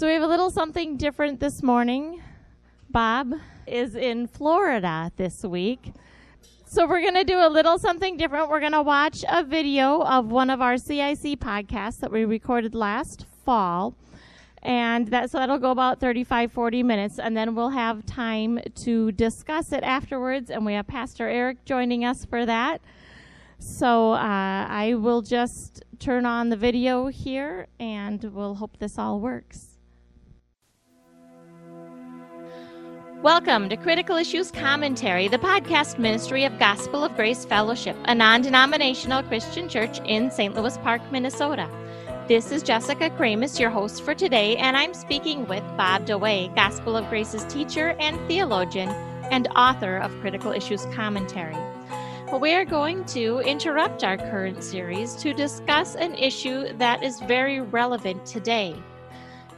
So we have a little something different this morning. Bob is in Florida this week. So we're going to do a little something different. We're going to watch a video of one of our CIC podcasts that we recorded last fall. And that so that'll go about 35 40 minutes and then we'll have time to discuss it afterwards and we have Pastor Eric joining us for that. So uh, I will just turn on the video here and we'll hope this all works. Welcome to Critical Issues Commentary, the podcast ministry of Gospel of Grace Fellowship, a non denominational Christian church in St. Louis Park, Minnesota. This is Jessica Kramus, your host for today, and I'm speaking with Bob DeWaay, Gospel of Grace's teacher and theologian and author of Critical Issues Commentary. We are going to interrupt our current series to discuss an issue that is very relevant today.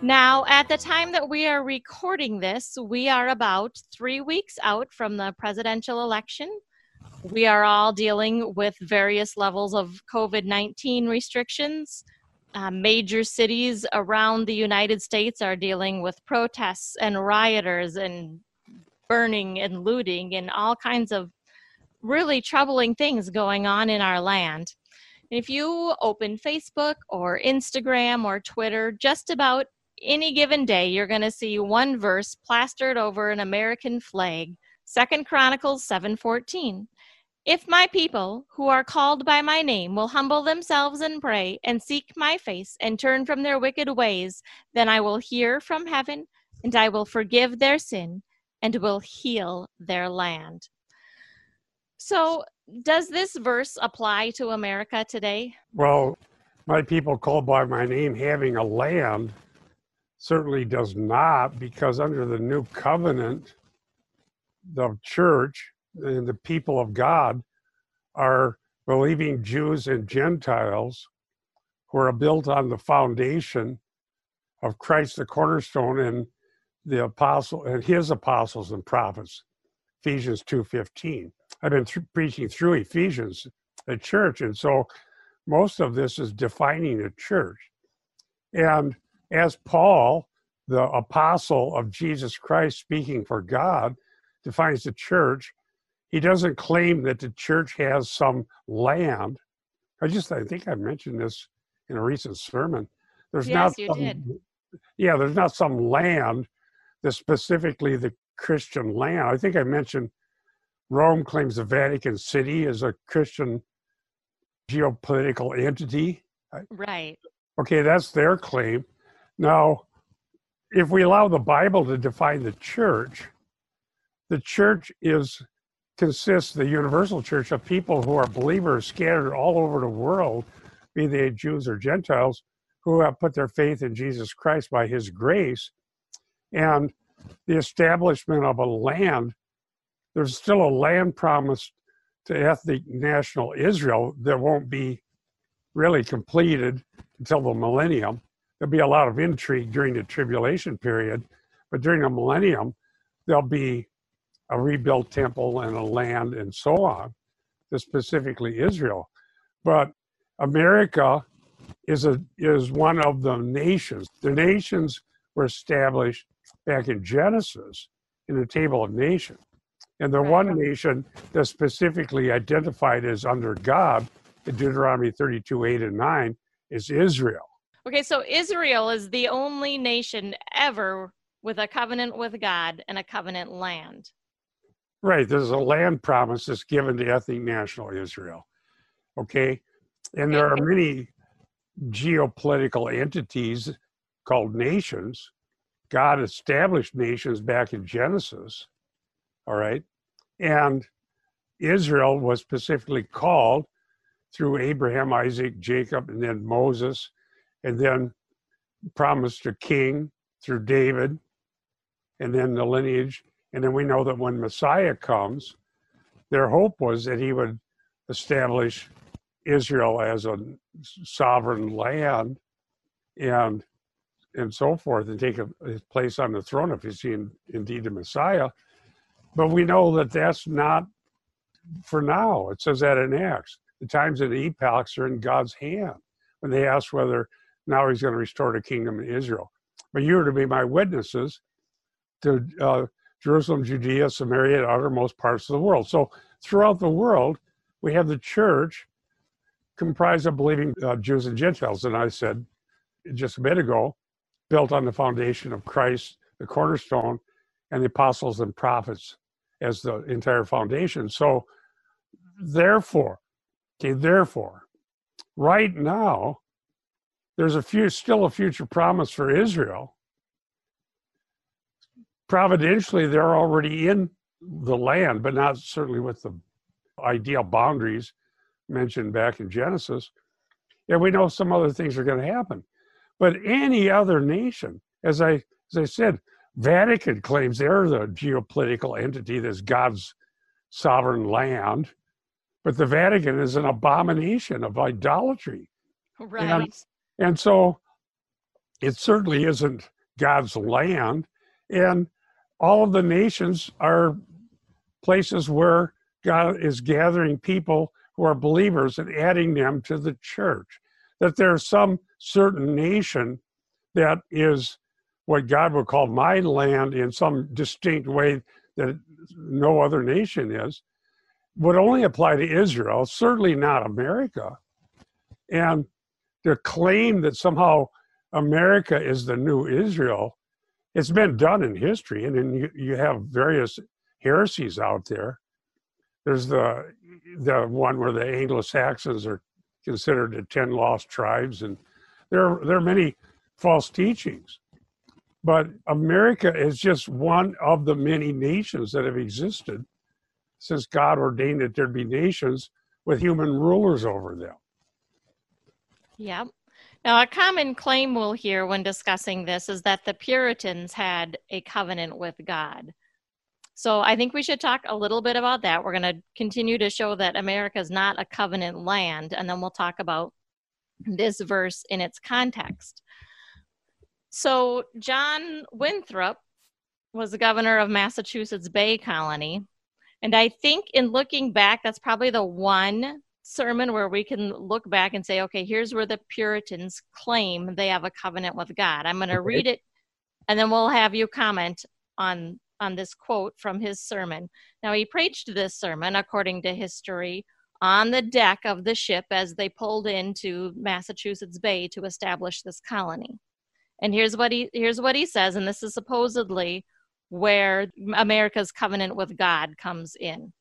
Now, at the time that we are recording this, we are about three weeks out from the presidential election. We are all dealing with various levels of COVID 19 restrictions. Uh, major cities around the United States are dealing with protests and rioters and burning and looting and all kinds of really troubling things going on in our land. If you open Facebook or Instagram or Twitter, just about any given day you're going to see one verse plastered over an American flag. Second Chronicles 7:14. If my people who are called by my name will humble themselves and pray and seek my face and turn from their wicked ways, then I will hear from heaven and I will forgive their sin and will heal their land. So, does this verse apply to America today? Well, my people called by my name having a land certainly does not, because under the new covenant, the church and the people of God are believing Jews and Gentiles who are built on the foundation of Christ the cornerstone and the apostle and his apostles and prophets Ephesians 2:15 I've been th- preaching through Ephesians at church and so most of this is defining a church. And as Paul, the apostle of Jesus Christ speaking for God, defines the church, he doesn't claim that the church has some land. I just I think I mentioned this in a recent sermon. There's yes, not you some, did. Yeah, there's not some land that's specifically the Christian land. I think I mentioned Rome claims the Vatican City is a Christian geopolitical entity. Right. Okay, that's their claim. Now, if we allow the Bible to define the church, the church is consists the universal church of people who are believers scattered all over the world, be they Jews or Gentiles, who have put their faith in Jesus Christ by his grace. And the establishment of a land, there's still a land promised to ethnic national Israel that won't be really completed until the millennium there'll be a lot of intrigue during the tribulation period, but during the millennium, there'll be a rebuilt temple and a land and so on, specifically Israel. But America is a is one of the nations. The nations were established back in Genesis in the table of nations. And the one nation that's specifically identified as under God in Deuteronomy 32, 8 and 9 is Israel. Okay, so Israel is the only nation ever with a covenant with God and a covenant land. Right. There's a land promise that's given to ethnic national Israel. Okay. And there are many geopolitical entities called nations. God established nations back in Genesis. All right. And Israel was specifically called through Abraham, Isaac, Jacob, and then Moses and then promised a king through David, and then the lineage. And then we know that when Messiah comes, their hope was that he would establish Israel as a sovereign land and and so forth and take a, his place on the throne if he's in, indeed the Messiah. But we know that that's not for now. It says that in Acts. The times and the epochs are in God's hand. When they ask whether now he's going to restore the kingdom in Israel. but you are to be my witnesses to uh, Jerusalem, Judea, Samaria, and uttermost parts of the world. So throughout the world, we have the church comprised of believing uh, Jews and Gentiles. And I said just a bit ago, built on the foundation of Christ, the cornerstone, and the apostles and prophets as the entire foundation. So, therefore, okay, therefore, right now, there's a few still a future promise for Israel. Providentially, they're already in the land, but not certainly with the ideal boundaries mentioned back in Genesis. And we know some other things are going to happen. But any other nation, as I as I said, Vatican claims they're the geopolitical entity that's God's sovereign land, but the Vatican is an abomination of idolatry. Right. And, and so it certainly isn't God's land. And all of the nations are places where God is gathering people who are believers and adding them to the church. That there's some certain nation that is what God would call my land in some distinct way that no other nation is, would only apply to Israel, certainly not America. And the claim that somehow America is the new Israel, it's been done in history. And then you, you have various heresies out there. There's the the one where the Anglo-Saxons are considered the ten lost tribes, and there there are many false teachings. But America is just one of the many nations that have existed since God ordained that there'd be nations with human rulers over them. Yep. Now, a common claim we'll hear when discussing this is that the Puritans had a covenant with God. So I think we should talk a little bit about that. We're going to continue to show that America is not a covenant land, and then we'll talk about this verse in its context. So, John Winthrop was the governor of Massachusetts Bay Colony. And I think in looking back, that's probably the one sermon where we can look back and say, okay, here's where the Puritans claim they have a covenant with God. I'm going to read it and then we'll have you comment on on this quote from his sermon. Now he preached this sermon according to history on the deck of the ship as they pulled into Massachusetts Bay to establish this colony. And here's what he here's what he says, and this is supposedly where America's covenant with God comes in.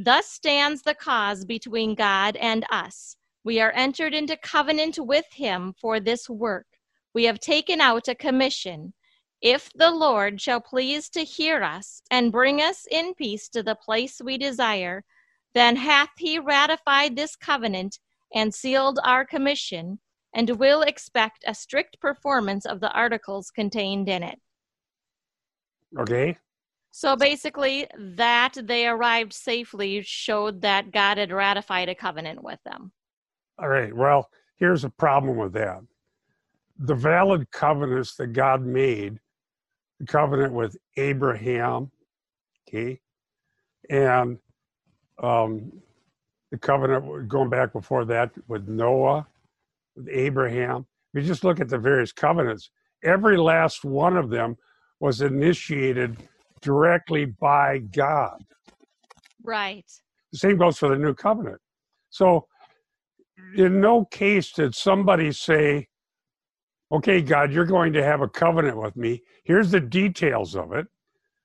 Thus stands the cause between God and us. We are entered into covenant with him for this work. We have taken out a commission. If the Lord shall please to hear us and bring us in peace to the place we desire, then hath he ratified this covenant and sealed our commission, and will expect a strict performance of the articles contained in it. Okay. So basically, that they arrived safely showed that God had ratified a covenant with them. All right. Well, here's a problem with that. The valid covenants that God made, the covenant with Abraham, okay, and um, the covenant going back before that with Noah, with Abraham. If you just look at the various covenants, every last one of them was initiated directly by God. Right. The same goes for the new covenant. So, in no case did somebody say, Okay, God, you're going to have a covenant with me. Here's the details of it,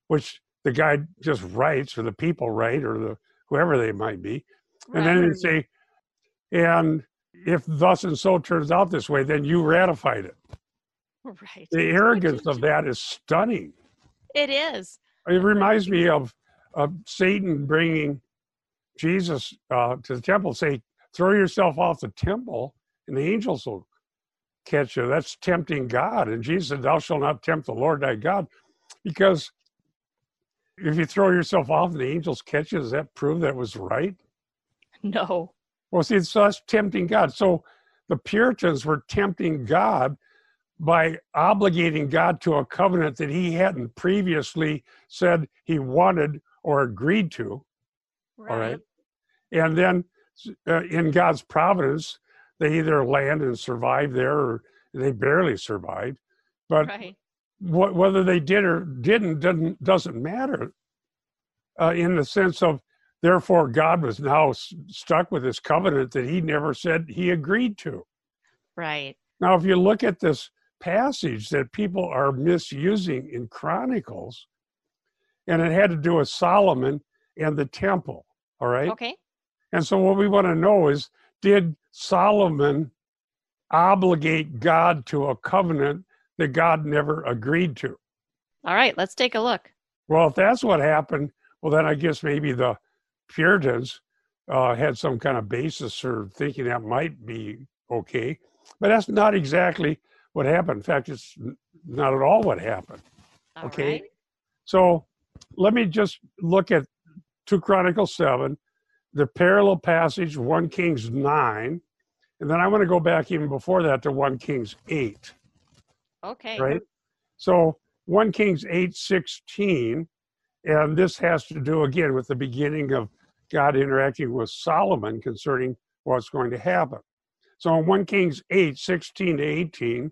which the guy just writes, or the people write, or the whoever they might be. And then they say, and if thus and so turns out this way, then you ratified it. Right. The arrogance of that is stunning. It is. It reminds me of, of Satan bringing Jesus uh, to the temple, say, throw yourself off the temple, and the angels will catch you. That's tempting God. And Jesus said, Thou shalt not tempt the Lord thy God. Because if you throw yourself off and the angels catch you, does that prove that was right? No. Well, see, so that's tempting God. So the Puritans were tempting God by obligating God to a covenant that he hadn't previously said he wanted or agreed to. Right. All right. And then uh, in God's providence, they either land and survive there or they barely survived. But right. wh- whether they did or didn't doesn't doesn't matter. Uh, in the sense of, therefore, God was now s- stuck with this covenant that He never said He agreed to. Right. Now, if you look at this passage that people are misusing in Chronicles, and it had to do with Solomon and the temple. All right. Okay. And so, what we want to know is did Solomon obligate God to a covenant that God never agreed to? All right. Let's take a look. Well, if that's what happened, well, then I guess maybe the Puritans uh, had some kind of basis for thinking that might be okay. But that's not exactly what happened. In fact, it's not at all what happened. All Okay. right. So let me just look at 2 Chronicles 7, the parallel passage, 1 Kings 9, and then I want to go back even before that to 1 Kings 8, Okay. right? So 1 Kings 8, 16, and this has to do again with the beginning of God interacting with Solomon concerning what's going to happen. So in 1 Kings 8, 16 to 18,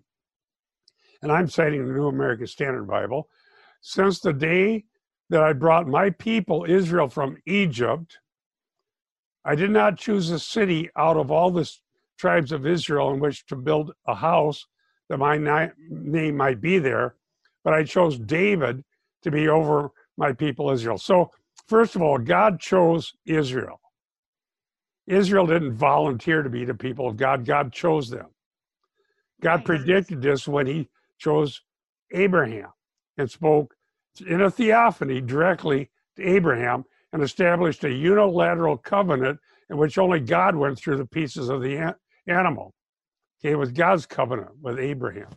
and I'm citing the New American Standard Bible, since the day that I brought my people Israel from Egypt, I did not choose a city out of all the tribes of Israel in which to build a house that my name might be there, but I chose David to be over my people Israel. So, first of all, God chose Israel. Israel didn't volunteer to be the people of God, God chose them. God predicted this when he chose Abraham and spoke in a theophany directly to Abraham and established a unilateral covenant in which only God went through the pieces of the animal. Okay, it was God's covenant with Abraham.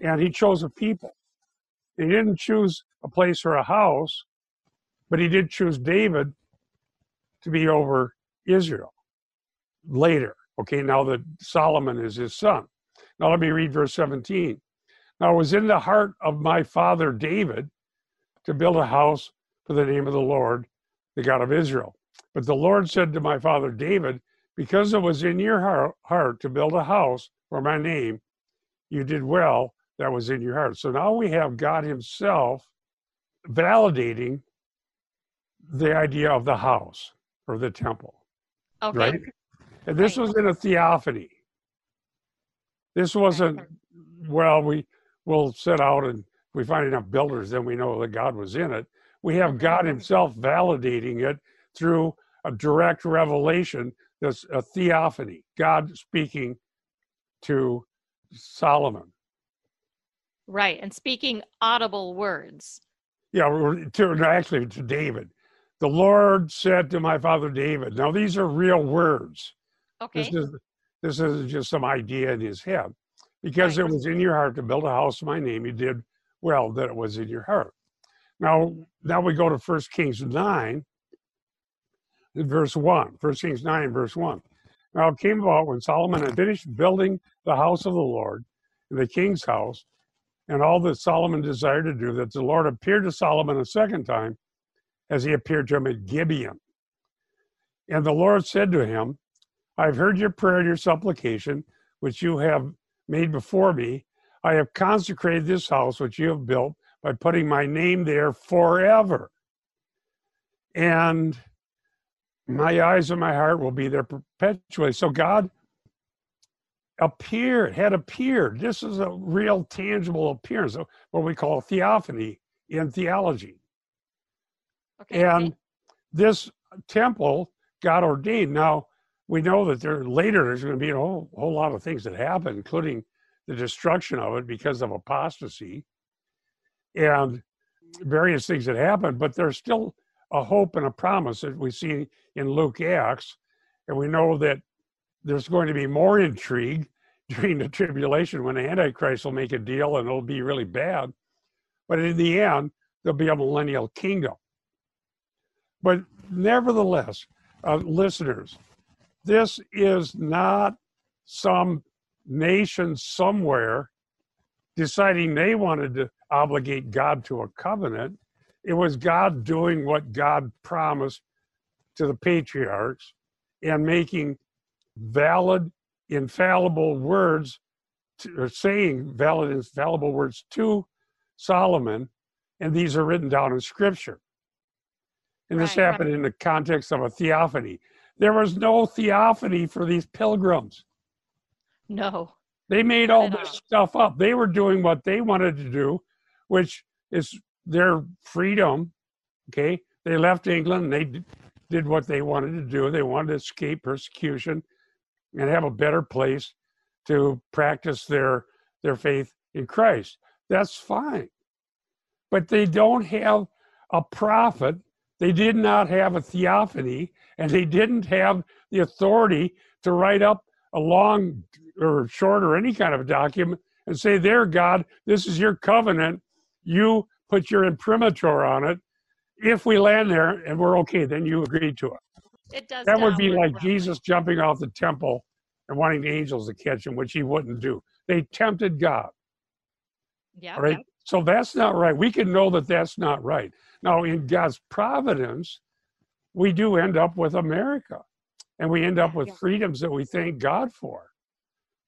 And he chose a people. He didn't choose a place or a house, but he did choose David to be over Israel later. Okay, now that Solomon is his son. Now let me read verse 17. Now it was in the heart of my father David to build a house for the name of the Lord, the God of Israel. But the Lord said to my father David, Because it was in your heart, to build a house for my name, you did well that was in your heart. So now we have God Himself validating the idea of the house or the temple, Okay. right? And this Right. was in a theophany. This wasn't, well, we will set out and we find enough builders, then we know that God was in it. We have. God mm-hmm. Himself validating it through a direct revelation that's a theophany, God speaking to Solomon. Right. And speaking audible words. Yeah, to, actually to David. The Lord said to my father David. Now these are real words. Okay. This is this isn't just some idea in his head. Because it was in your heart to build a house in my name, you did well that it was in your heart. Now now we go to First Kings 9, verse 1. First Kings 9, verse 1. Now it came about when Solomon had finished building the house of the Lord, and the king's house, and all that Solomon desired to do, that the Lord appeared to Solomon a second time as he appeared to him at Gibeon. And the Lord said to him, I've heard your prayer and your supplication, which you have made before me. I have consecrated this house which you have built by putting my name there forever. And my eyes and my heart will be there perpetually. So God appeared, had appeared. This is a real tangible appearance, what we call theophany in theology. Okay. And this temple got ordained. Now we know that there later there's going to be a whole, whole lot of things that happen, including the destruction of it because of apostasy and various things that happen. But there's still a hope and a promise that we see in Luke Acts, and we know that there's going to be more intrigue during the tribulation when the Antichrist will make a deal and it'll be really bad. But in the end, there'll be a millennial kingdom. But nevertheless, uh, listeners, this is not some nation somewhere deciding they wanted to obligate God to a covenant. It was God doing what God promised to the patriarchs and making valid, infallible words to, or saying valid infallible words to Solomon, and these are written down in Scripture. And this Right, happened in the context of a theophany. There was no theophany for these pilgrims. No. They made all this stuff up. They were doing what they wanted to do, which is their freedom. Okay. They left England and they did what they wanted to do. They wanted to escape persecution and have a better place to practice their their faith in Christ. That's fine. But they don't have a prophet. They did not have a theophany, and they didn't have the authority to write up a long or short or any kind of document and say, There, God, this is your covenant. You put your imprimatur on it. If we land there and we're okay, then you agreed to it. It does That would be like Jesus jumping off the temple and wanting the angels to catch him, which he wouldn't do. They tempted God. Yeah. Right. So that's not right. We can know that that's not right. Now, in God's providence, we do end up with America and we end up with freedoms that we thank God for.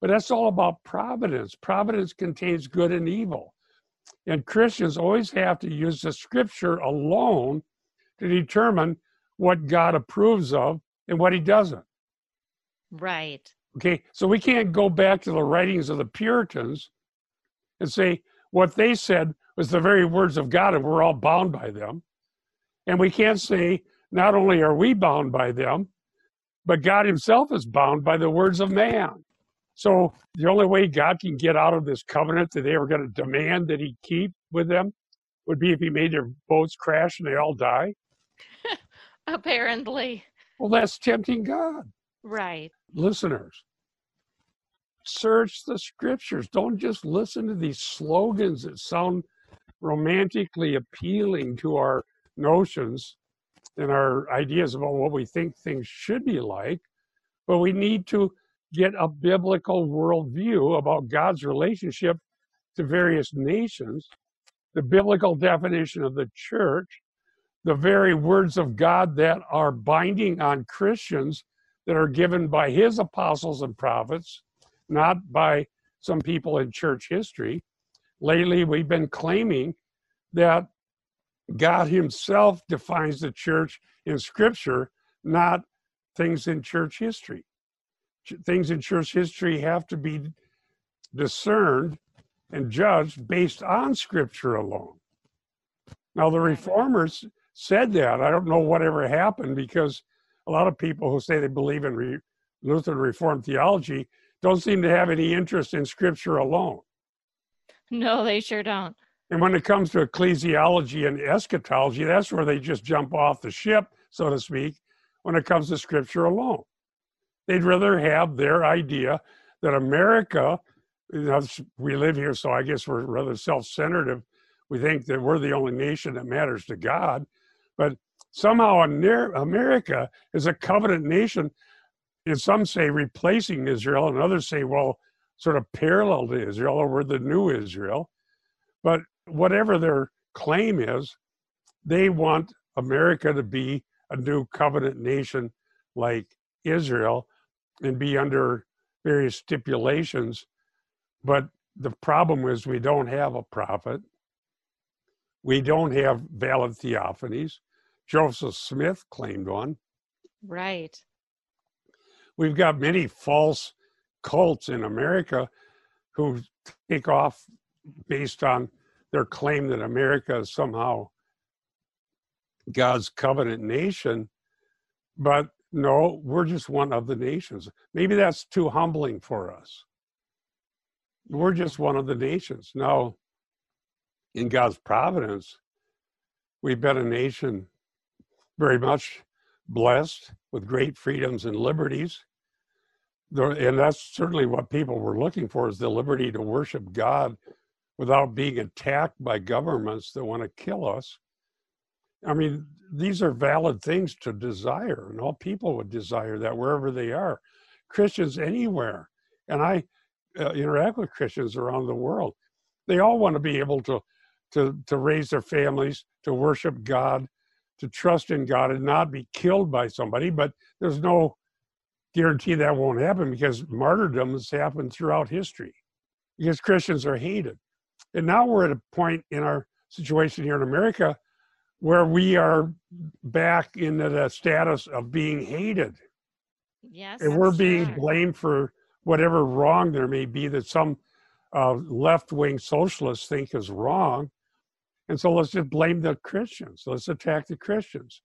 But that's all about providence. Providence contains good and evil. And Christians always have to use the scripture alone to determine what God approves of and what he doesn't. Right. Okay, so we can't go back to the writings of the Puritans and say what they said was the very words of God and we're all bound by them. And we can't say not only are we bound by them, but God Himself is bound by the words of man. So the only way God can get out of this covenant that they were going to demand that He keep with them would be if He made their boats crash and they all die. Apparently. Well, that's tempting God. Right. listeners search the scriptures. Don't just listen to these slogans that sound romantically appealing to our notions and our ideas about what we think things should be like but we need to get a biblical worldview about god's relationship to various nations the biblical definition of the church the very words of god that are binding on christians that are given by his apostles and prophets, not by some people in church history. Lately, we've been claiming that God himself defines the church in scripture, not things in church history. Things in church history have to be discerned and judged based on scripture alone. Now, the reformers said that. I don't know whatever happened because a lot of people who say they believe in re- Lutheran Reformed theology don't seem to have any interest in Scripture alone. No, they sure don't. And when it comes to ecclesiology and eschatology, that's where they just jump off the ship, so to speak, when it comes to Scripture alone. They'd rather have their idea that America, you know, we live here, so I guess we're rather self centered. We think that we're the only nation that matters to God. But somehow America is a covenant nation, and some say replacing Israel, and others say, well, sort of parallel to Israel, or we're the new Israel. But whatever their claim is, they want America to be a new covenant nation like Israel and be under various stipulations. But the problem is we don't have a prophet. We don't have valid theophanies. Joseph Smith claimed one. Right. We've got many false cults in America who take off based on their claim that America is somehow God's covenant nation. But no, we're just one of the nations. Maybe that's too humbling for us. We're just one of the nations. Now, in God's providence, we've been a nation very much blessed with great freedoms and liberties. And that's certainly what people were looking for is the liberty to worship God without being attacked by governments that want to kill us. I mean, these are valid things to desire, and all people would desire that wherever they are. Christians anywhere, and I uh, interact with Christians around the world. They all want to be able to, to, to raise their families, to worship God, to trust in God, and not be killed by somebody. But there's no guarantee that won't happen because martyrdom has happened throughout history. because Christians are hated. And now we're at a point in our situation here in America where we are back into the status of being hated. Yes. And we're being sure. blamed for whatever wrong there may be that some uh, left wing socialists think is wrong. And so let's just blame the Christians. Let's attack the Christians.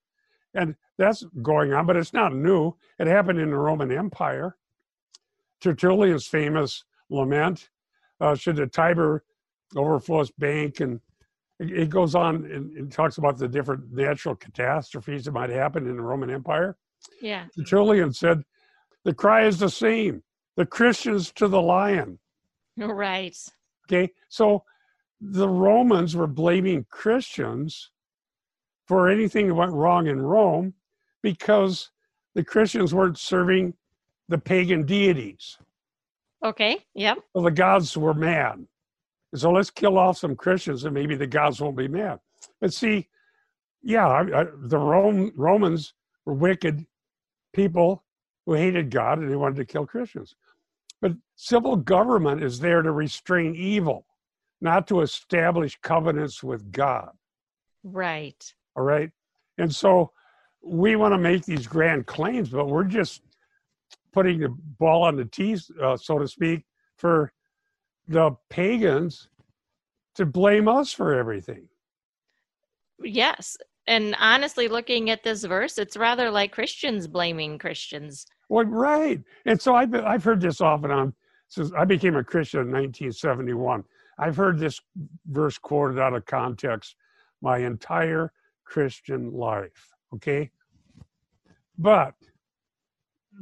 And that's going on, but it's not new. It happened in the Roman Empire. Tertullian's famous lament uh, should the Tiber overflow its bank and it goes on and, and talks about the different natural catastrophes that might happen in the Roman Empire. Yeah. Tertullian said, the cry is the same, the Christians to the lion. Right. Okay, so the Romans were blaming Christians for anything that went wrong in Rome because the Christians weren't serving the pagan deities. Okay. Yep. So the gods were mad. So let's kill off some Christians and maybe the gods won't be mad. But see, yeah, I, I, the Rome, Romans were wicked people who hated God and they wanted to kill Christians. But civil government is there to restrain evil, not to establish covenants with God. Right. All right. And so we want to make these grand claims, but we're just putting the ball on the tee, uh, so to speak, for the pagans to blame us for everything. Yes. And honestly, looking at this verse, it's rather like Christians blaming Christians. Well, right. And so I've, I've heard this off and on since I became a Christian in 1971. I've heard this verse quoted out of context my entire Christian life. Okay. But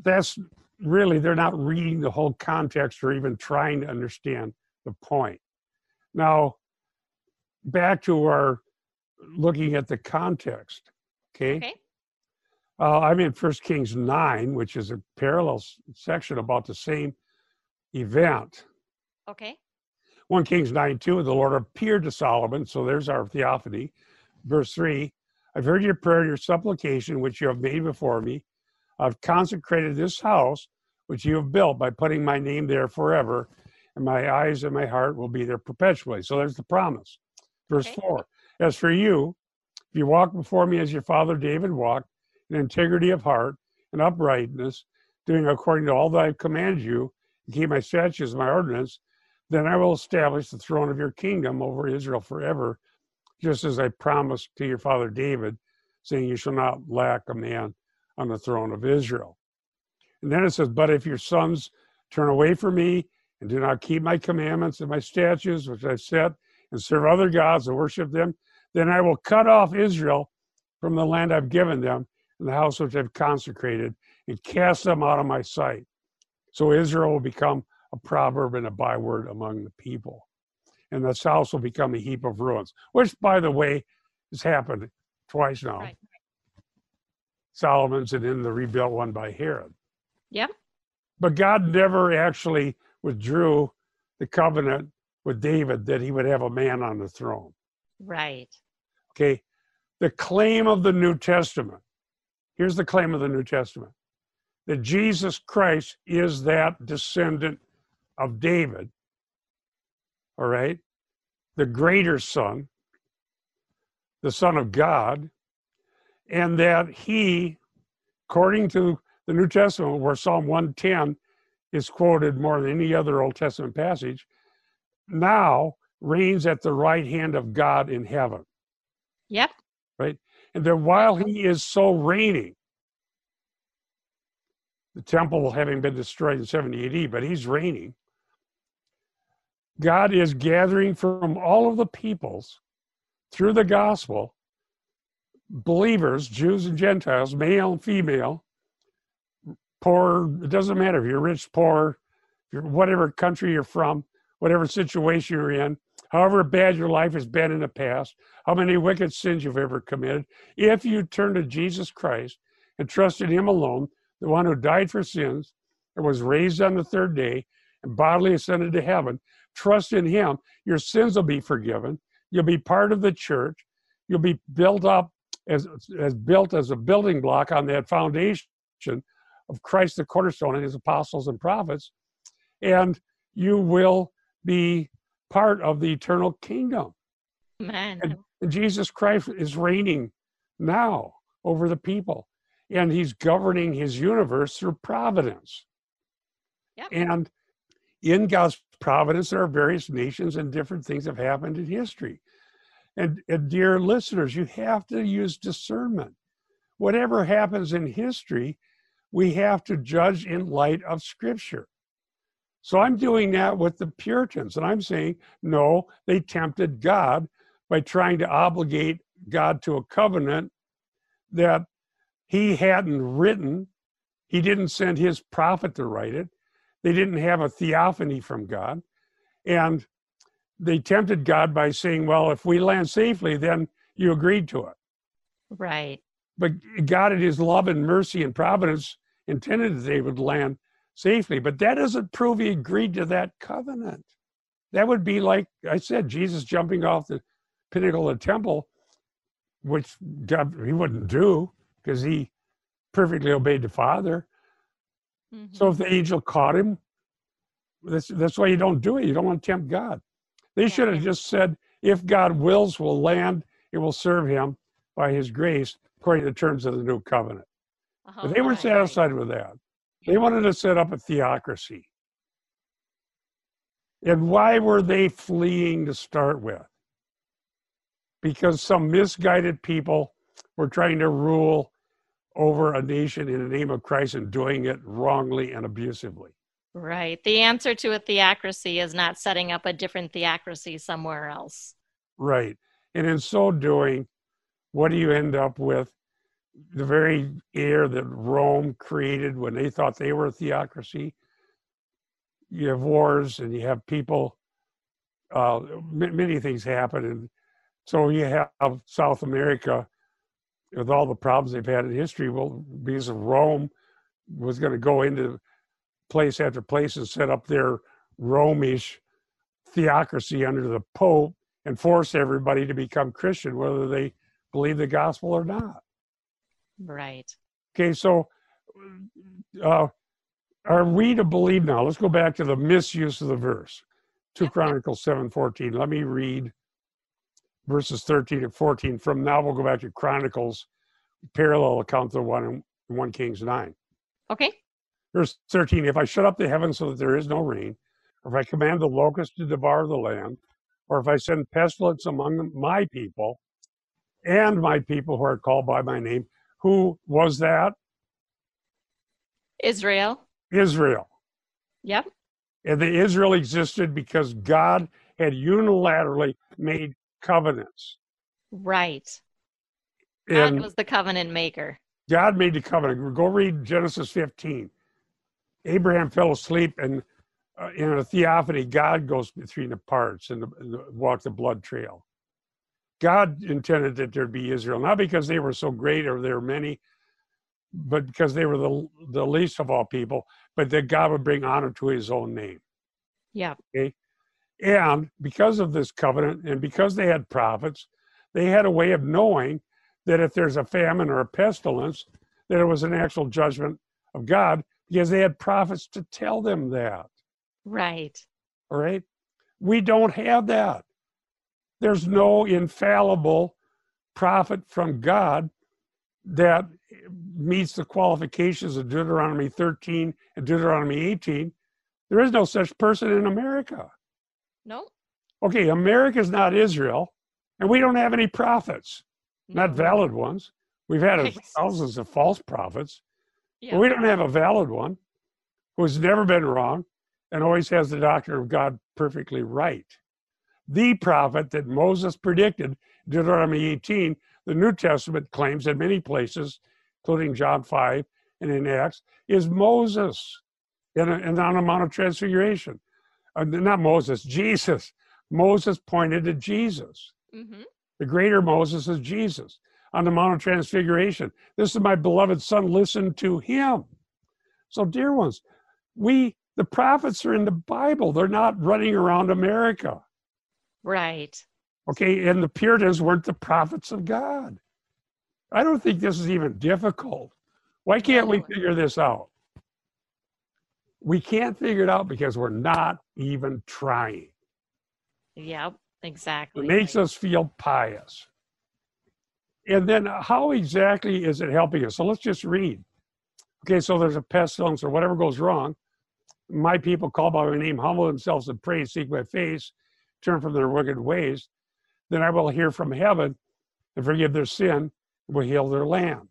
that's really, they're not reading the whole context or even trying to understand the point. Now, back to our looking at the context. Okay. Okay. Uh, I'm in First Kings 9, which is a parallel section about the same event. Okay. 1 Kings 9 2, the Lord appeared to Solomon. So there's our theophany. Verse 3 I've heard your prayer and your supplication, which you have made before me. I've consecrated this house, which you have built, by putting my name there forever, and my eyes and my heart will be there perpetually. So there's the promise. Verse Okay. 4 As for you, if you walk before me as your father David walked, in integrity of heart and uprightness, doing according to all that I've commanded you, and keep my statutes and my ordinance, then I will establish the throne of your kingdom over Israel forever, just as I promised to your father David, saying, You shall not lack a man on the throne of Israel. And then it says, But if your sons turn away from me and do not keep my commandments and my statutes, which I've set, and serve other gods and worship them, then I will cut off Israel from the land I've given them and the house which I've consecrated and cast them out of my sight. So Israel will become a proverb and a byword among the people. And this house will become a heap of ruins, which, by the way, has happened twice now. Right. Solomon's and then the rebuilt one by Herod. Yep. But God never actually withdrew the covenant with David that he would have a man on the throne. Right. Okay. The claim of the New Testament. Here's the claim of the New Testament that Jesus Christ is that descendant of David. All right. The greater son, the son of God, and that he, according to the New Testament, where Psalm 110 is quoted more than any other Old Testament passage, now reigns at the right hand of God in heaven. Yep. Right? And that while he is so reigning, the temple having been destroyed in 70 AD, but he's reigning, God is gathering from all of the peoples through the gospel believers, Jews and Gentiles, male and female, poor, it doesn't matter if you're rich, poor, whatever country you're from, whatever situation you're in, however bad your life has been in the past, how many wicked sins you've ever committed, if you turn to Jesus Christ and trust in Him alone, the one who died for sins and was raised on the third day and bodily ascended to heaven, trust in Him, your sins will be forgiven. You'll be part of the church. You'll be built up as, as built as a building block on that foundation of Christ the cornerstone and his apostles and prophets. And you will be part of the eternal kingdom. Man. And, and Jesus Christ is reigning now over the people, and he's governing his universe through providence. Yep. And in God's providence, there are various nations and different things have happened in history. And, and dear listeners, you have to use discernment. Whatever happens in history, we have to judge in light of Scripture. So I'm doing that with the Puritans, and I'm saying, no, they tempted God by trying to obligate God to a covenant that he hadn't written. He didn't send his prophet to write it. They didn't have a theophany from God. And they tempted God by saying, well, if we land safely, then you agreed to it. Right. But God, in his love and mercy and providence, intended that they would land safely. But that doesn't prove he agreed to that covenant. That would be like I said, Jesus jumping off the pinnacle of the temple, which God, he wouldn't do because he perfectly obeyed the Father. Mm-hmm. So if the angel caught him, that's that's why you don't do it. You don't want to tempt God. They Yeah, should have just said, if God wills, will land, it will serve him by his grace, according to the terms of the new covenant. Oh, But they weren't satisfied with that. They wanted to set up a theocracy. And why were they fleeing to start with? Because some misguided people were trying to rule over a nation in the name of Christ and doing it wrongly and abusively. Right. The answer to a theocracy is not setting up a different theocracy somewhere else. Right. And in so doing, what do you end up with? The very air that Rome created when they thought they were a theocracy. You have wars and you have people, uh, many things happen. And so you have South America with all the problems they've had in history. Well, because of Rome was going to go into place after place and set up their Romish theocracy under the Pope and force everybody to become Christian, whether they believe the gospel or not. Right. Okay, so uh, are we to believe now? Let's go back to the misuse of the verse. 2 Chronicles 7 14. Let me read verses 13 and 14. From now, we'll go back to Chronicles, parallel account to one in 1 Kings 9. Okay. Verse 13 If I shut up the heavens so that there is no rain, or if I command the locust to devour the land, or if I send pestilence among my people and my people who are called by my name, who was that? Israel. Israel. Yep. And the Israel existed because God had unilaterally made covenants. Right. God was the covenant maker. God made the covenant. Go read Genesis 15. Abraham fell asleep, and uh, in a theophany, God goes between the parts and, the, and the, walk the blood trail. God intended that there'd be Israel, not because they were so great or there were many, but because they were the, the least of all people, but that God would bring honor to his own name. Yep. And because of this covenant and because they had prophets, they had a way of knowing that if there's a famine or a pestilence, that it was an actual judgment of God because they had prophets to tell them that. Right. All right. We don't have that. There's no infallible prophet from God that meets the qualifications of Deuteronomy 13 and Deuteronomy 18. There is no such person in America. No. Okay, America's not Israel, and we don't have any prophets, not valid ones. We've had Right. thousands of false prophets, Yeah. but we don't have a valid one who's never been wrong and always has the doctrine of God perfectly right. The prophet that Moses predicted, Deuteronomy 18, the New Testament claims in many places, including John 5 and in Acts, is Moses in, a, in on the Mount of Transfiguration. Uh, not Moses, Jesus. Moses pointed to Jesus. hmm The greater Moses is Jesus on the Mount of Transfiguration. This is my beloved son, listen to him. So, dear ones, we, the prophets are in the Bible, they're not running around America. Right. Okay, and the Puritans weren't the prophets of God. I don't think this is even difficult. Why can't we figure this out? We can't figure it out because we're not even trying. Yep, exactly. It makes us feel pious. And then uh, how exactly is it helping us? So let's just read. Okay, so there's a pestilence or whatever goes wrong. My people call by my name, humble themselves and pray, seek my face, turn from their wicked ways. Then I will hear from heaven and forgive their sin and will heal their land.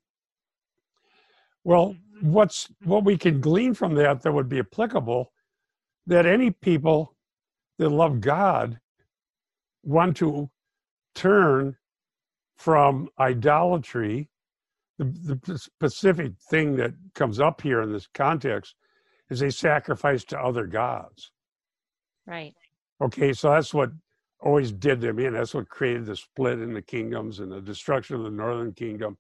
Well, what's what we can glean from that that would be applicable that any people that love God want to turn from idolatry. The, the specific thing that comes up here in this context is a sacrifice to other gods. Right. Okay, so that's what always did them in. That's what created the split in the kingdoms and the destruction of the northern kingdom.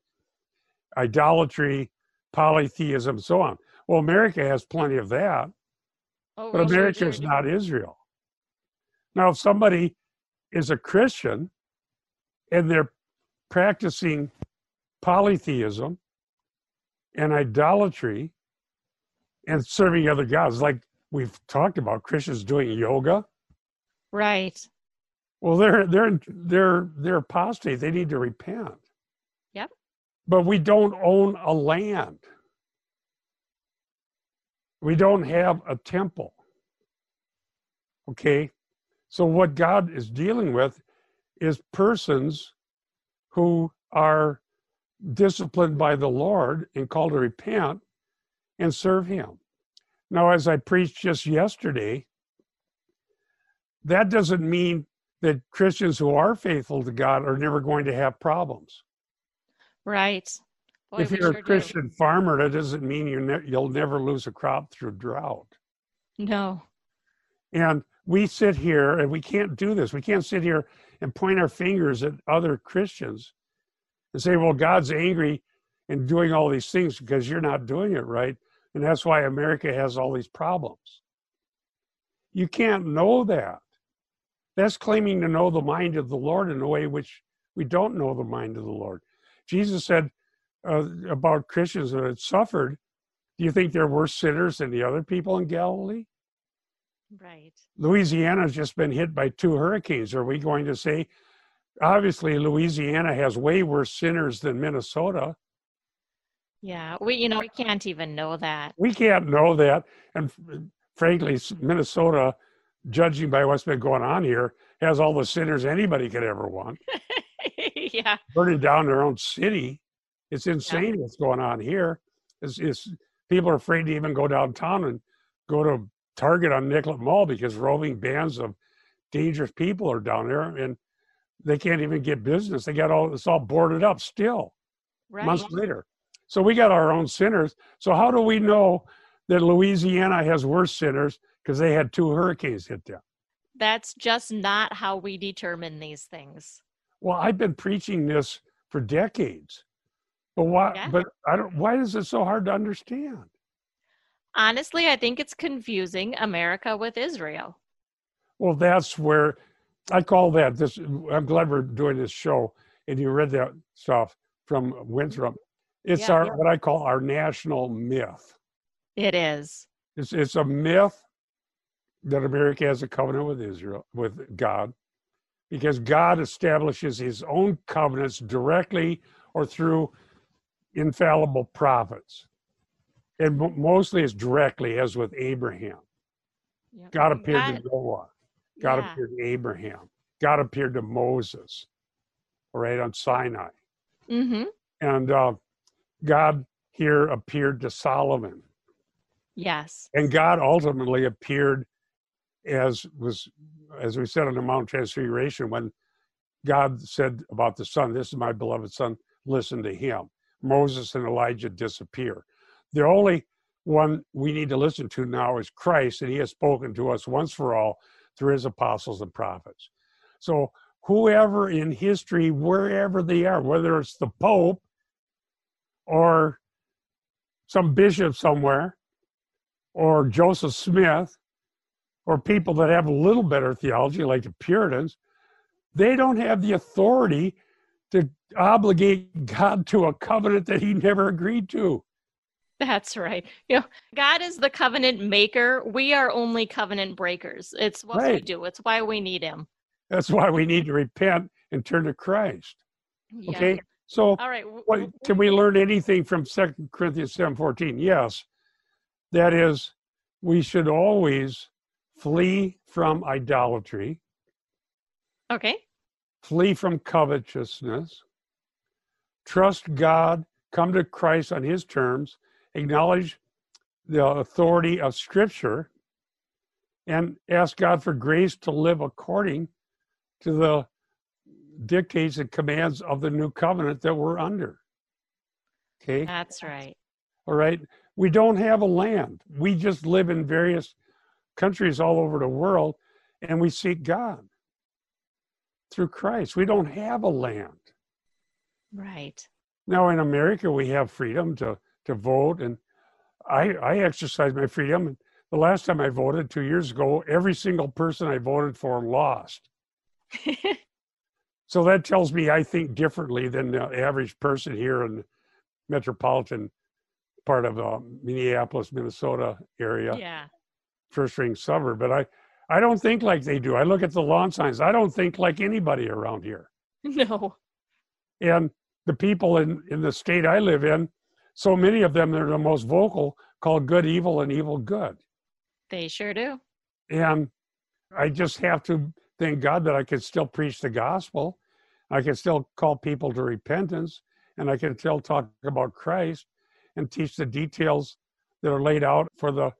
Idolatry, polytheism, so on. Well, America has plenty of that, Oh, but America is not Israel. Now, if somebody is a Christian and they're practicing polytheism and idolatry and serving other gods, like we've talked about, Christians doing yoga. Right. Well, they're they're they're they're apostate. They need to repent. But we don't own a land. We don't have a temple. Okay? So what God is dealing with is persons who are disciplined by the Lord and called to repent and serve him. Now as I preached just yesterday, that doesn't mean that Christians who are faithful to God are never going to have problems. Right. Boy, if you're sure a do. Christian farmer, that doesn't mean you ne- you'll never lose a crop through drought. No. And we sit here and we can't do this. We can't sit here and point our fingers at other Christians and say, well, God's angry and doing all these things because you're not doing it right. And that's why America has all these problems. You can't know that. That's claiming to know the mind of the Lord in a way which we don't know the mind of the Lord. Jesus said uh, about Christians that had suffered, do you think they're worse sinners than the other people in Galilee? Right. Louisiana's just been hit by two hurricanes. Are we going to say, obviously, Louisiana has way worse sinners than Minnesota? Yeah. We, you know, we can't even know that. We can't know that. And frankly, Minnesota, judging by what's been going on here, has all the sinners anybody could ever want. yeah. Burning down their own city. It's insane what's going on here. It's, it's people are afraid to even go downtown and go to Target on Nicollet Mall because roving bands of dangerous people are down there and they can't even get business. They got all it's all boarded up still Right. months later. So we got our own sinners. So how do we know that Louisiana has worse sinners because they had two hurricanes hit them? That's just not how we determine these things. Well, I've been preaching this for decades. But why Yeah. but I don't why is it so hard to understand? Honestly, I think it's confusing America with Israel. Well, that's where I call that this. I'm glad we're doing this show, and you read that stuff from Winthrop. It's Yeah, our yeah. what I call our national myth. It is. It's it's a myth that America has a covenant with Israel with God, because God establishes His own covenants directly or through infallible prophets, and mostly it's directly, as with Abraham. Yep. God appeared God- to Noah. God yeah. appeared to Abraham. God appeared to Moses, all right, on Sinai. Mm-hmm. And uh, God here appeared to Solomon. Yes. And God ultimately appeared as was, as we said on the Mount Transfiguration, when God said about the Son, This is my beloved Son, listen to him. Moses and Elijah disappear. The only one we need to listen to now is Christ, and he has spoken to us once for all through his apostles and prophets. So, whoever in history, wherever they are, whether it's the Pope or some bishop somewhere, or Joseph Smith, or people that have a little better theology, like the Puritans, they don't have the authority to obligate God to a covenant that he never agreed to. That's right. You know, God is the covenant maker. We are only covenant breakers. It's what we do. It's why we need him. That's why we need to repent and turn to Christ. Yeah. Okay. So All right. what, can we learn anything from Second Corinthians seven fourteen? Yes. That is, we should always flee from idolatry, Okay. flee from covetousness, trust God, come to Christ on his terms, acknowledge the authority of Scripture, and ask God for grace to live according to the dictates and commands of the new covenant that we're under. Okay. That's right. All right. We don't have a land. We just live in various countries all over the world and we seek God through Christ. We don't have a land. Right. Now in America we have freedom to to vote and I I exercise my freedom. The last time I voted 2 years ago, every single person I voted for lost. So that tells me I think differently than the average person here in the metropolitan part of uh, Minneapolis, Minnesota area. yeah. First ring suburb, but I, I don't think like they do. I look at the lawn signs. I don't think like anybody around here. No. And the people in, in the state I live in, so many of them that are the most vocal call good evil and evil good. They sure do. And I just have to thank God that I can still preach the gospel. I can still call people to repentance and I can still talk about Christ and teach the details that are laid out for the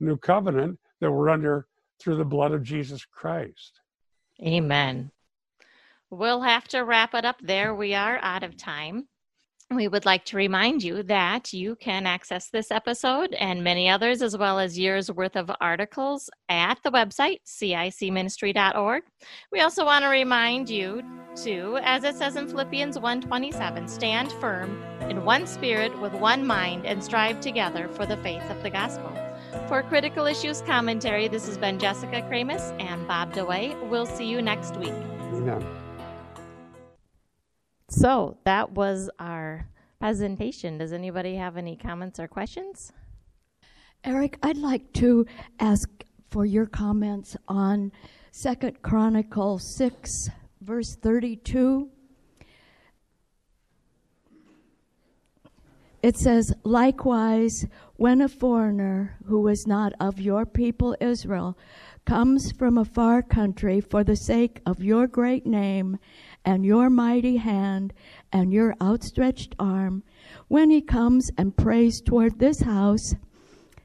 new covenant that we're under through the blood of Jesus Christ. Amen. We'll have to wrap it up there. We are out of time. We would like to remind you that you can access this episode and many others, as well as years worth of articles, at the website, cicministry.org. We also want to remind you to, as it says in Philippians 1:27, stand firm in one spirit with one mind and strive together for the faith of the gospel. For Critical Issues Commentary, this has been Jessica Kramus and Bob DeWaay. We'll see you next week. Amen. So that was our presentation. Does anybody have any comments or questions? Eric, I'd like to ask for your comments on Second Chronicle 6, verse 32. It says, Likewise, when a foreigner who is not of your people Israel comes from a far country for the sake of your great name and your mighty hand and your outstretched arm, when he comes and prays toward this house,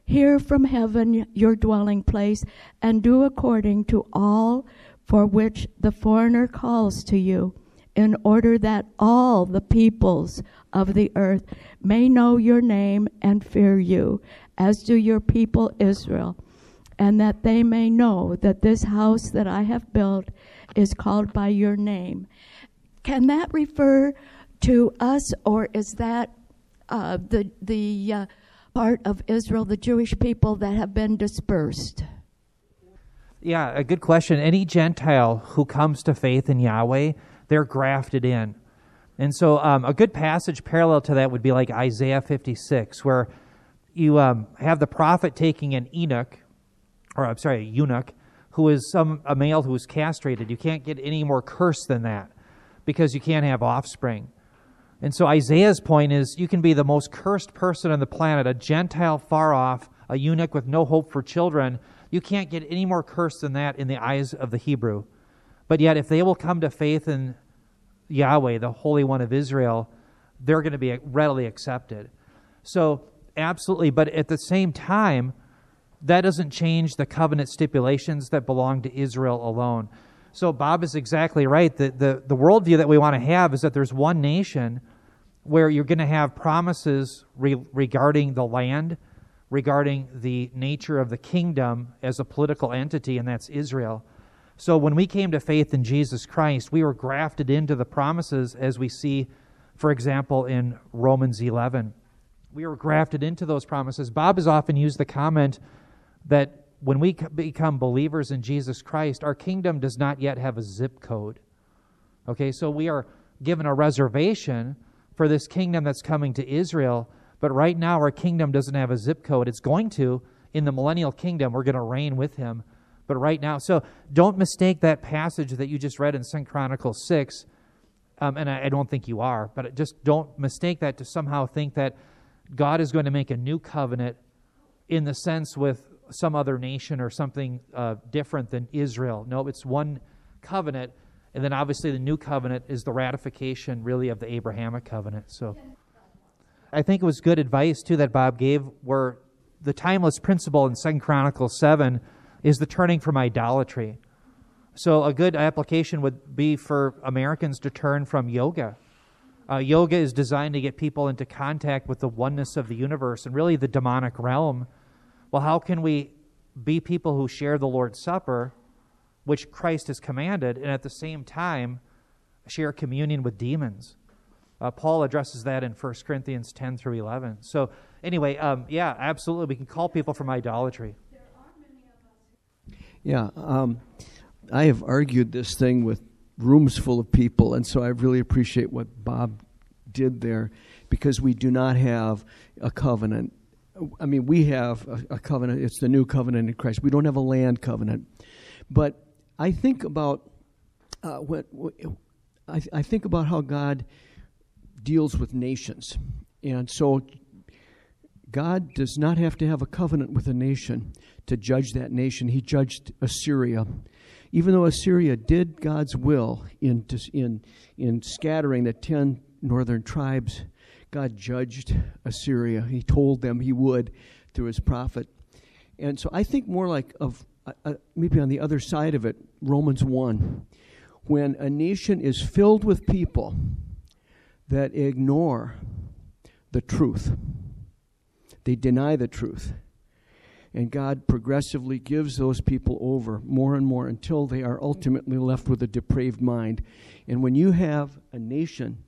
hear from heaven your dwelling place, and do according to all for which the foreigner calls to you, in order that all the peoples of the earth may know your name and fear you, as do your people Israel, and that they may know that this house that I have built is called by your name. Can that refer to us, or is that uh, the the uh, part of Israel, the Jewish people that have been dispersed? Yeah, a good question. Any Gentile who comes to faith in Yahweh, they're grafted in. And so um, a good passage parallel to that would be like Isaiah 56, where you um, have the prophet taking an eunuch, or I'm sorry, a eunuch, who is some a male who is castrated. You can't get any more cursed than that because you can't have offspring. And so Isaiah's point is you can be the most cursed person on the planet, a Gentile far off, a eunuch with no hope for children. You can't get any more cursed than that in the eyes of the Hebrew. But yet, if they will come to faith in Yahweh, the Holy One of Israel, they're going to be readily accepted. So, absolutely. But at the same time, that doesn't change the covenant stipulations that belong to Israel alone. So, Bob is exactly right. The, the, the worldview that we want to have is that there's one nation where you're going to have promises re- regarding the land, regarding the nature of the kingdom as a political entity, and that's Israel. So when we came to faith in Jesus Christ, we were grafted into the promises as we see, for example, in Romans 11. We were grafted into those promises. Bob has often used the comment that when we become believers in Jesus Christ, our kingdom does not yet have a zip code. Okay, so we are given a reservation for this kingdom that's coming to Israel, but right now our kingdom doesn't have a zip code. It's going to in the millennial kingdom. We're going to reign with him. But right now, so don't mistake that passage that you just read in Second Chronicles 6, um, and I, I don't think you are, but just don't mistake that to somehow think that God is going to make a new covenant in the sense with some other nation or something uh, different than Israel. No, it's one covenant, and then obviously the new covenant is the ratification, really, of the Abrahamic covenant. So I think it was good advice, too, that Bob gave, where the timeless principle in Second Chronicles 7 is the turning from idolatry. So a good application would be for Americans to turn from yoga. Uh, yoga is designed to get people into contact with the oneness of the universe and really the demonic realm. Well, how can we be people who share the Lord's Supper, which Christ has commanded, and at the same time share communion with demons? Uh, Paul addresses that in 1 Corinthians 10 through 11. So, anyway, um, yeah, absolutely. We can call people from idolatry. Yeah. Um, I have argued this thing with rooms full of people, and so I really appreciate what Bob did there because we do not have a covenant. I mean, we have a, a covenant, it's the new covenant in Christ. We don't have a land covenant. But I think about uh, what, what I, I think about how God deals with nations. And so God does not have to have a covenant with a nation to judge that nation. He judged Assyria even though Assyria did God's will in, in, in scattering the ten northern tribes, God judged Assyria. He told them he would through his prophet. And so I think more like of uh, uh maybe on the other side of it, Romans 1. When a nation is filled with people that ignore the truth, they deny the truth and God progressively gives those people over more and more until they are ultimately left with a depraved mind. And when you have a nation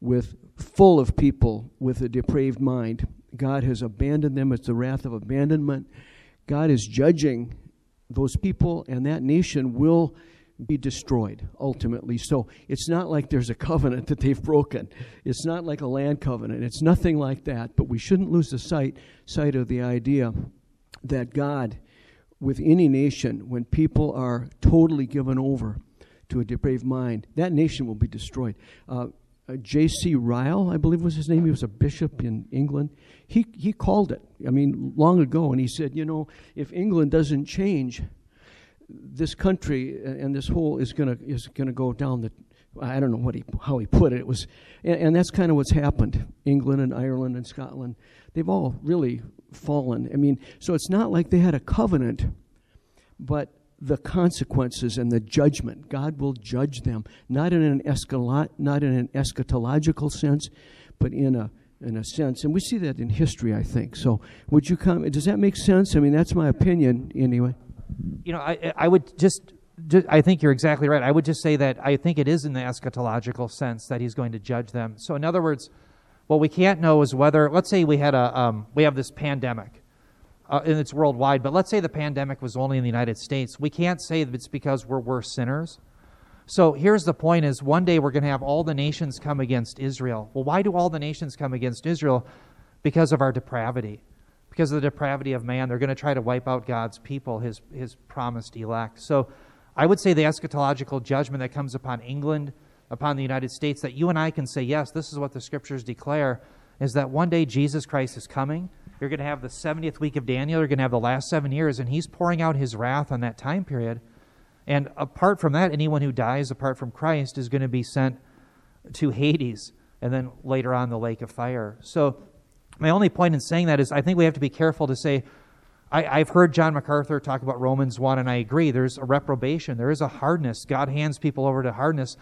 with full of people with a depraved mind, God has abandoned them. It's the wrath of abandonment. God is judging those people, and that nation will be destroyed ultimately. So it's not like there's a covenant that they've broken. It's not like a land covenant. It's nothing like that. But we shouldn't lose the sight sight of the idea that God, with any nation, when people are totally given over to a depraved mind, that nation will be destroyed. Uh, uh, J.C. Ryle, I believe was his name, he was a bishop in England. He, he called it, I mean, long ago, and he said, you know, if England doesn't change, this country uh, and this whole is going to is going to go down the I don't know what he how he put it. It was, and, and that's kind of what's happened. England and Ireland and Scotland, they've all really fallen. I mean, so it's not like they had a covenant, but the consequences and the judgment. God will judge them, not in an escalot, not in an eschatological sense, but in a in a sense, and we see that in history. I think so. Would you come? Does that make sense? I mean, that's my opinion anyway. You know, I I would just I think you're exactly right. I would just say that I think it is in the eschatological sense that he's going to judge them. So, in other words, what we can't know is whether, let's say we had a, um, we have this pandemic, uh, and it's worldwide, but let's say the pandemic was only in the United States. We can't say that it's because we're worse sinners. So here's the point: is one day we're going to have all the nations come against Israel. Well, why do all the nations come against Israel? Because of our depravity, because of the depravity of man. They're going to try to wipe out God's people, His His promised elect. So, I would say the eschatological judgment that comes upon England upon the United States that you and I can say, yes, this is what the scriptures declare, is that one day Jesus Christ is coming. You're going to have the 70th week of Daniel. You're going to have the last seven years, and he's pouring out his wrath on that time period. And apart from that, anyone who dies apart from Christ is going to be sent to Hades and then later on the lake of fire. So, my only point in saying that is I think we have to be careful to say, I, have heard John MacArthur talk about Romans 1, and I agree. There's a reprobation, there is a hardness. God hands people over to hardness.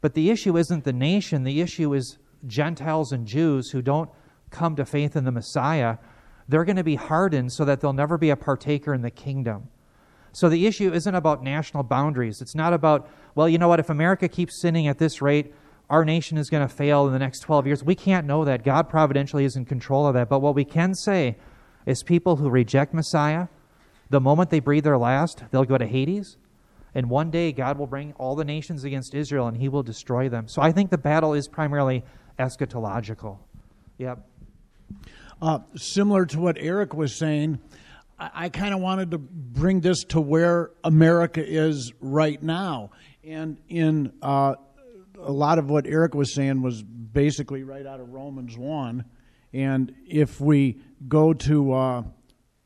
But the issue isn't the nation, the issue is Gentiles and Jews who don't come to faith in the Messiah. They're going to be hardened so that they'll never be a partaker in the kingdom. So the issue isn't about national boundaries. It's not about, well, you know what, if America keeps sinning at this rate, our nation is going to fail in the next 12 years. We can't know that. God providentially is in control of that. But what we can say is people who reject Messiah, the moment they breathe their last, they'll go to Hades. And one day, God will bring all the nations against Israel and he will destroy them. So I think the battle is primarily eschatological. Yep. Uh, similar to what Eric was saying, I, I kind of wanted to bring this to where America is right now. And in uh, a lot of what Eric was saying was basically right out of Romans 1. And if we go to uh,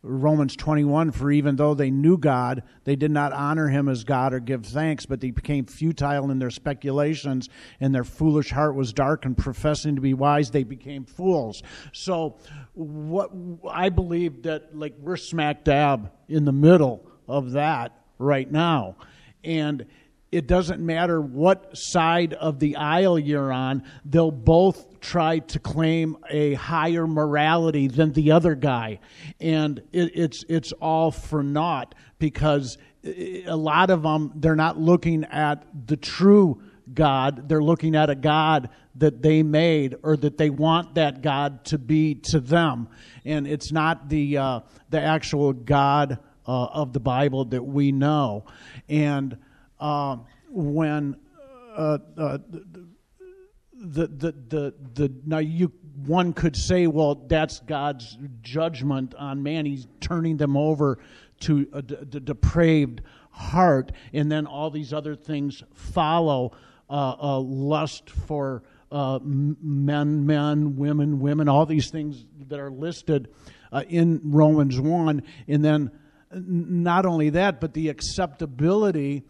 Romans 21 for even though they knew God, they did not honor him as God or give thanks, but they became futile in their speculations, and their foolish heart was dark, and professing to be wise, they became fools. So, what I believe that like we're smack dab in the middle of that right now. And it doesn't matter what side of the aisle you're on, they'll both try to claim a higher morality than the other guy. And it, it's, it's all for naught because a lot of them, they're not looking at the true God, they're looking at a God that they made or that they want that God to be to them. And it's not the, uh, the actual God uh, of the Bible that we know. And uh, when uh, uh, the, the, the, the, now you, one could say, well, that's God's judgment on man. He's turning them over to a, depraved heart, and then all these other things follow uh, lust for uh, men, men, women, women, all these things that are listed uh, in Romans 1. And then not only that, but the acceptability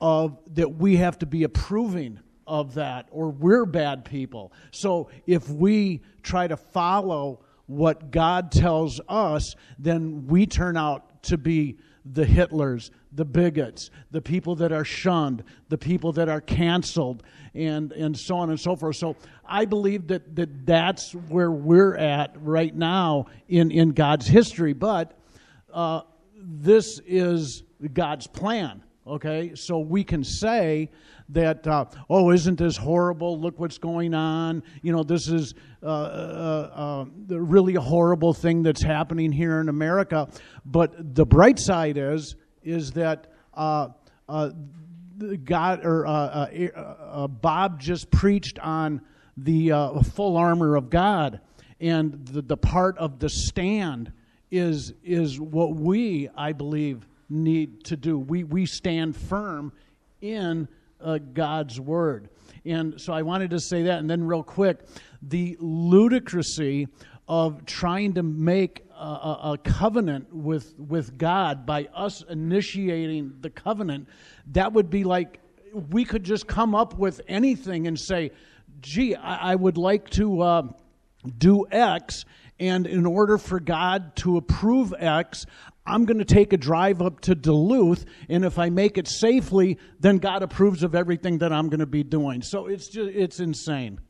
of that we have to be approving of that or we're bad people. So if we try to follow what God tells us, then we turn out to be the Hitlers, the bigots, the people that are shunned, the people that are canceled, and, and so on and so forth. So I believe that, that that's where we're at right now in, in God's history. But uh, this is God's plan. Okay, so we can say that, uh, oh, isn't this horrible? Look what's going on. You know, this is uh, uh, uh really a horrible thing that's happening here in America. But the bright side is, is that uh, uh, God or Bob just preached on the full armor of God, and the, the part of the stand is is what we, I believe need to do. We, we stand firm in uh, God's word. And so I wanted to say that. And then, real quick, the ludicrousy of trying to make a, a, covenant with, with God by us initiating the covenant, that would be like we could just come up with anything and say, gee, I, I would like to uh, do X. And in order for God to approve X, I'm going to take a drive up to Duluth, and if I make it safely, then God approves of everything that I'm going to be doing. So it's just it's insane.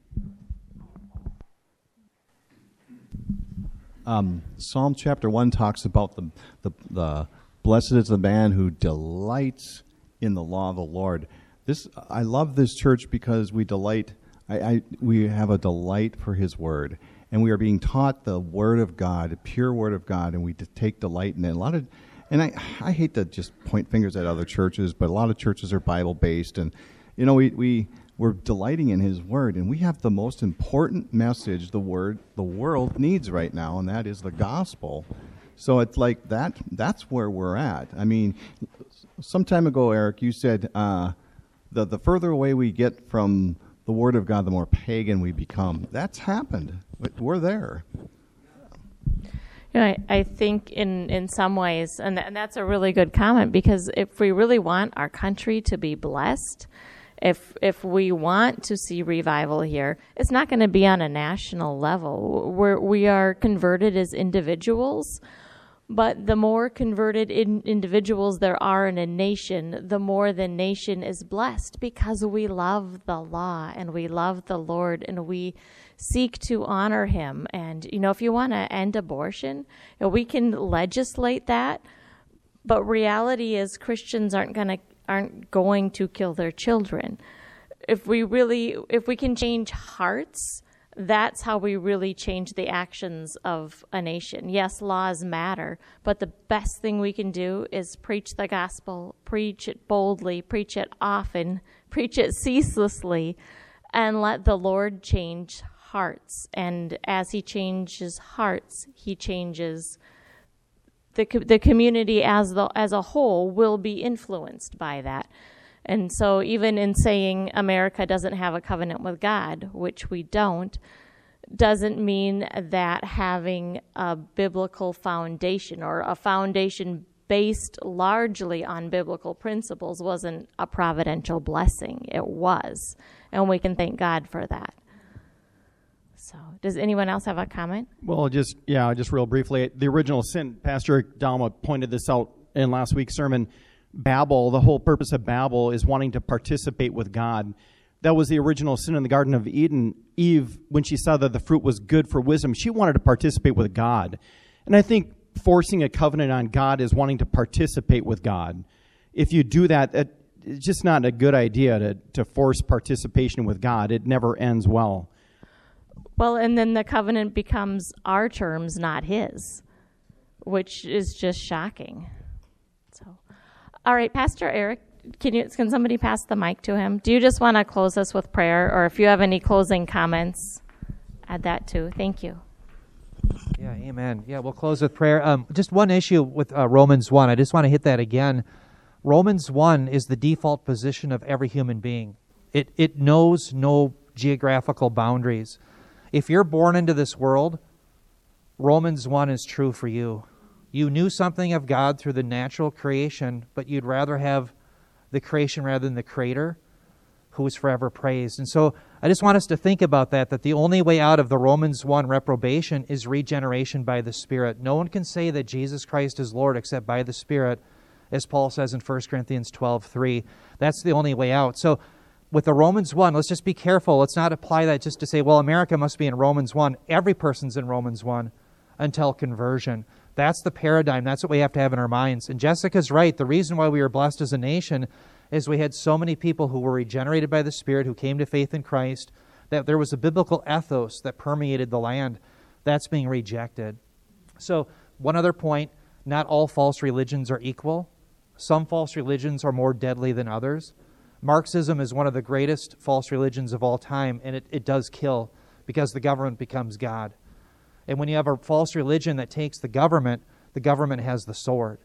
Um, Psalm chapter one talks about the, the the blessed is the man who delights in the law of the Lord. This I love this church because we delight. I, I we have a delight for His word and we are being taught the Word of God, the pure Word of God, and we take delight in it. A lot of, and I, I hate to just point fingers at other churches, but a lot of churches are Bible based, and you know we we we're delighting in His Word, and we have the most important message the word the world needs right now, and that is the gospel. So it's like that. That's where we're at. I mean, some time ago, Eric, you said uh, the the further away we get from the Word of God, the more pagan we become. That's happened. We're there. You know, I, I think in, in some ways, and, th- and that's a really good comment because if we really want our country to be blessed, if if we want to see revival here, it's not going to be on a national level. We're, we are converted as individuals but the more converted in individuals there are in a nation, the more the nation is blessed because we love the law and we love the Lord and we seek to honor him. And, you know, if you want to end abortion, you know, we can legislate that. But reality is Christians aren't going to aren't going to kill their children. If we really if we can change hearts that's how we really change the actions of a nation. Yes, laws matter, but the best thing we can do is preach the gospel, preach it boldly, preach it often, preach it ceaselessly, and let the Lord change hearts. And as He changes hearts, He changes the the community as the as a whole will be influenced by that. And so even in saying America doesn't have a covenant with God, which we don't, doesn't mean that having a biblical foundation or a foundation based largely on biblical principles wasn't a providential blessing. It was. And we can thank God for that. So, does anyone else have a comment? Well, just, yeah, just real briefly. The original sin, Pastor Dalma pointed this out in last week's sermon. Babel, the whole purpose of Babel is wanting to participate with God. That was the original sin in the Garden of Eden. Eve, when she saw that the fruit was good for wisdom, she wanted to participate with God. And I think forcing a covenant on God is wanting to participate with God. If you do that, it's just not a good idea to, to force participation with God. It never ends well. Well, and then the covenant becomes our terms, not his, which is just shocking. So, all right, Pastor Eric, can you can somebody pass the mic to him? Do you just want to close us with prayer, or if you have any closing comments, add that too. Thank you. Yeah, amen. Yeah, we'll close with prayer. Um, just one issue with uh, Romans 1. I just want to hit that again. Romans 1 is the default position of every human being, it, it knows no geographical boundaries. If you're born into this world, Romans 1 is true for you. You knew something of God through the natural creation, but you'd rather have the creation rather than the creator who is forever praised. And so I just want us to think about that, that the only way out of the Romans 1 reprobation is regeneration by the Spirit. No one can say that Jesus Christ is Lord except by the Spirit, as Paul says in 1 Corinthians 12 3. That's the only way out. So with the Romans 1, let's just be careful. Let's not apply that just to say, well, America must be in Romans 1. Every person's in Romans 1 until conversion. That's the paradigm. That's what we have to have in our minds. And Jessica's right. The reason why we are blessed as a nation is we had so many people who were regenerated by the Spirit, who came to faith in Christ, that there was a biblical ethos that permeated the land. That's being rejected. So, one other point not all false religions are equal. Some false religions are more deadly than others. Marxism is one of the greatest false religions of all time, and it, it does kill because the government becomes God. And when you have a false religion that takes the government, the government has the sword.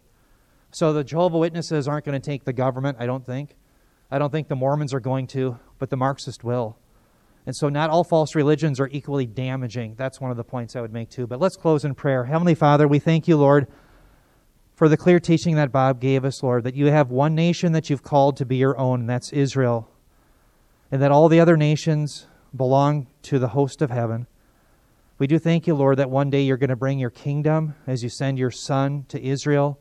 So the Jehovah Witnesses aren't going to take the government, I don't think. I don't think the Mormons are going to, but the Marxist will. And so not all false religions are equally damaging. That's one of the points I would make too. But let's close in prayer. Heavenly Father, we thank you, Lord, for the clear teaching that Bob gave us, Lord, that you have one nation that you've called to be your own, and that's Israel. And that all the other nations belong to the host of heaven. We do thank you, Lord, that one day you're going to bring your kingdom as you send your Son to Israel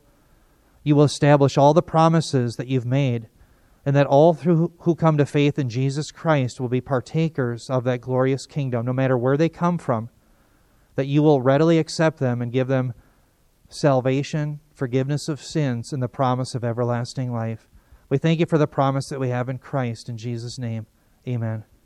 you will establish all the promises that you've made, and that all through who come to faith in Jesus Christ will be partakers of that glorious kingdom, no matter where they come from, that you will readily accept them and give them salvation, forgiveness of sins, and the promise of everlasting life. We thank you for the promise that we have in Christ. In Jesus' name, amen.